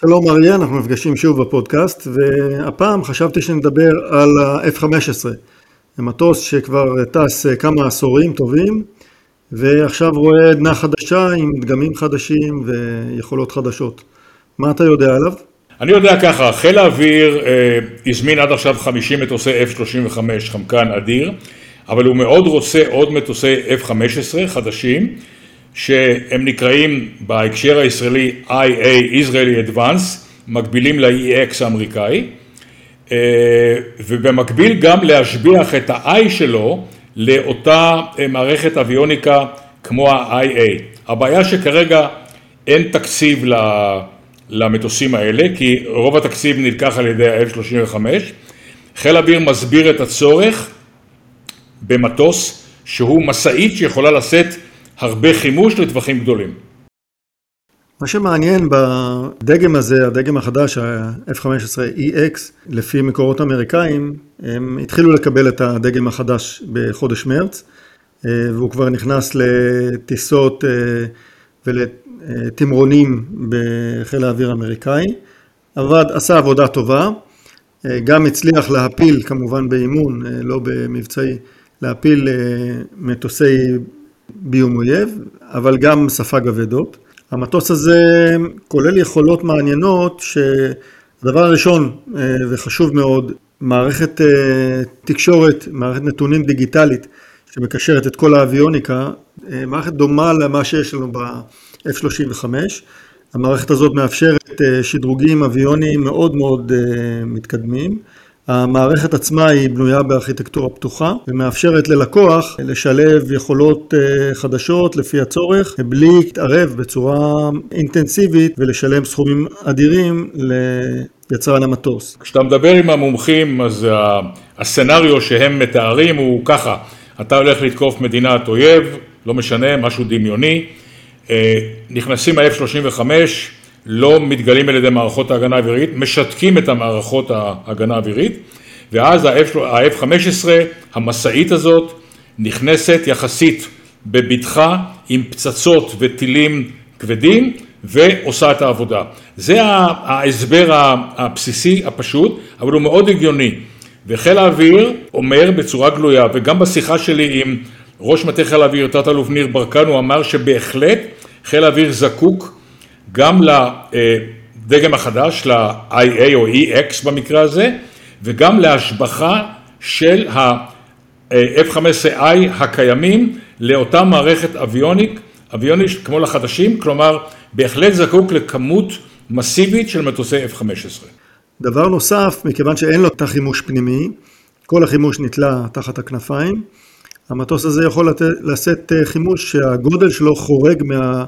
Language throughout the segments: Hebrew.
שלום אריה, אנחנו נפגשים שוב בפודקאסט, והפעם חשבתי שנדבר על ה-F-15, המטוס שכבר טס כמה עשורים טובים, ועכשיו רואה עדנה חדשה עם דגמים חדשים ויכולות חדשות. מה אתה יודע עליו? אני יודע ככה, חיל האוויר אה, הזמין עד עכשיו 50 מטוסי F-35 חמקן אדיר, אבל הוא מאוד רוצה עוד מטוסי F-15 חדשים, שהם נקראים בהקשר הישראלי IA, Israeli Advance, מקבילים ל-EX האמריקאי, אה, ובמקביל גם להשביח את ה-I שלו לאותה אה, מערכת אביוניקה כמו ה-IA. הבעיה שכרגע אין תקציב למטוסים האלה, כי רוב התקציב נלקח על ידי ה-F-35. חיל האוויר מסביר את הצורך במטוס שהוא משאית שיכולה לשאת הרבה חימוש לטווחים גדולים. מה שמעניין בדגם הזה, הדגם החדש, ה-F-15EX, לפי מקורות אמריקאים, הם התחילו לקבל את הדגם החדש בחודש מרץ, אה, והוא כבר נכנס לטיסות אה, ולתמרונים בחיל האוויר האמריקאי. עבד, עשה עבודה טובה, אה, גם הצליח להפיל, כמובן באימון, לא במבצעי, להפיל מטוסי ביום אויב, אבל גם ספג אבדות. המטוס הזה כולל יכולות מעניינות שהדבר הראשון אה, וחשוב מאוד, מערכת אה, תקשורת, מערכת נתונים דיגיטלית שמקשרת את כל האביוניקה, אה, מערכת דומה למה שיש לנו ב-F-35. המערכת הזאת מאפשרת שדרוגים אביוניים מאוד מאוד מתקדמים. המערכת עצמה היא בנויה בארכיטקטורה פתוחה ומאפשרת ללקוח לשלב יכולות אה, חדשות לפי הצורך בלי להתערב בצורה אינטנסיבית ולשלם סכומים אדירים ליצרן המטוס. כשאתה מדבר עם המומחים אז הסצנריו שהם מתארים הוא ככה, אתה הולך לתקוף מדינת אויב, לא משנה, משהו דמיוני, אה, נכנסים ה-F-35 לא מתגלים על ידי מערכות ההגנה האווירית, משתקים את המערכות ההגנה האווירית, ואז ה-F-15, המשאית הזאת, נכנסת יחסית בבטחה עם פצצות וטילים כבדים ועושה את העבודה. זה ההסבר הבסיסי, הפשוט, אבל הוא מאוד הגיוני. וחיל האוויר אומר בצורה גלויה, וגם בשיחה שלי עם ראש מטה חיל האוויר, תת-אלוף ניר ברקן, הוא אמר שבהחלט חיל האוויר זקוק גם לדגם החדש, ל-IA או EX במקרה הזה, וגם להשבחה של ה-F-15I הקיימים לאותה מערכת אביוניק, אביונית כמו לחדשים, כלומר בהחלט זקוק לכמות מסיבית של מטוסי F-15. דבר נוסף, מכיוון שאין לו תא חימוש פנימי, כל החימוש נתלה תחת הכנפיים, המטוס הזה יכול לשאת חימוש שהגודל שלו חורג מה...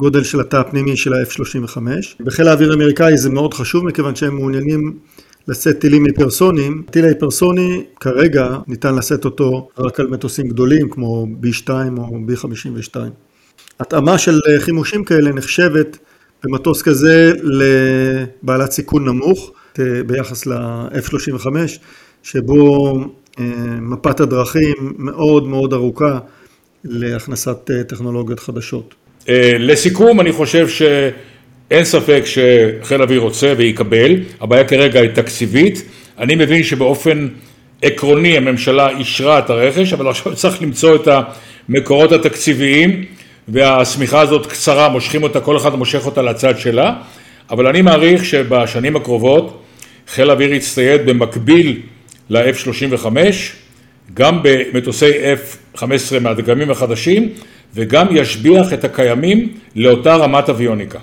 גודל של התא הפנימי של ה-F-35. בחיל האוויר האמריקאי זה מאוד חשוב מכיוון שהם מעוניינים לשאת טילים היפרסוניים. טיל ההיפרסוני כרגע ניתן לשאת אותו רק על מטוסים גדולים כמו B2 או B52. התאמה של חימושים כאלה נחשבת במטוס כזה לבעלת סיכון נמוך ביחס ל-F-35 שבו אה, מפת הדרכים מאוד מאוד ארוכה להכנסת אה, טכנולוגיות חדשות. אה, לסיכום, אני חושב שאין ספק שחיל האוויר רוצה ויקבל, הבעיה כרגע היא תקציבית. אני מבין שבאופן עקרוני הממשלה אישרה את הרכש, אבל עכשיו צריך למצוא את המקורות התקציביים, והשמיכה הזאת קצרה, מושכים אותה, כל אחד מושך אותה לצד שלה, אבל אני מעריך שבשנים הקרובות חיל האוויר יצטייד במקביל ל-F-35, גם במטוסי F-15 מהדגמים החדשים, וגם ישביח את הקיימים לאותה רמת אביוניקה.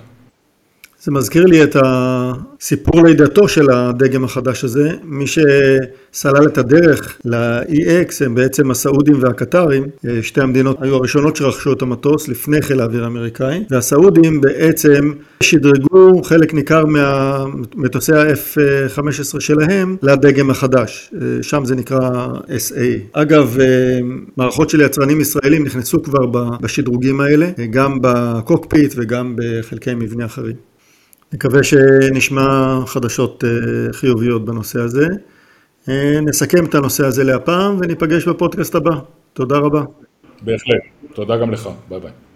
זה מזכיר לי את הסיפור לידתו של הדגם החדש הזה. מי שסלל את הדרך ל-EX הם בעצם הסעודים והקטרים. שתי המדינות היו הראשונות שרכשו את המטוס לפני חיל האוויר האמריקאי. והסעודים בעצם שדרגו חלק ניכר ממטוסי ה-F-15 שלהם לדגם החדש. שם זה נקרא SA. אגב, מערכות של יצרנים ישראלים נכנסו כבר בשדרוגים האלה, גם בקוקפיט וגם בחלקי מבנה אחרים. נקווה שנשמע חדשות אה, חיוביות בנושא הזה. אה, נסכם את הנושא הזה להפעם וניפגש בפודקאסט הבא. תודה רבה. בהחלט. תודה גם לך. ביי ביי.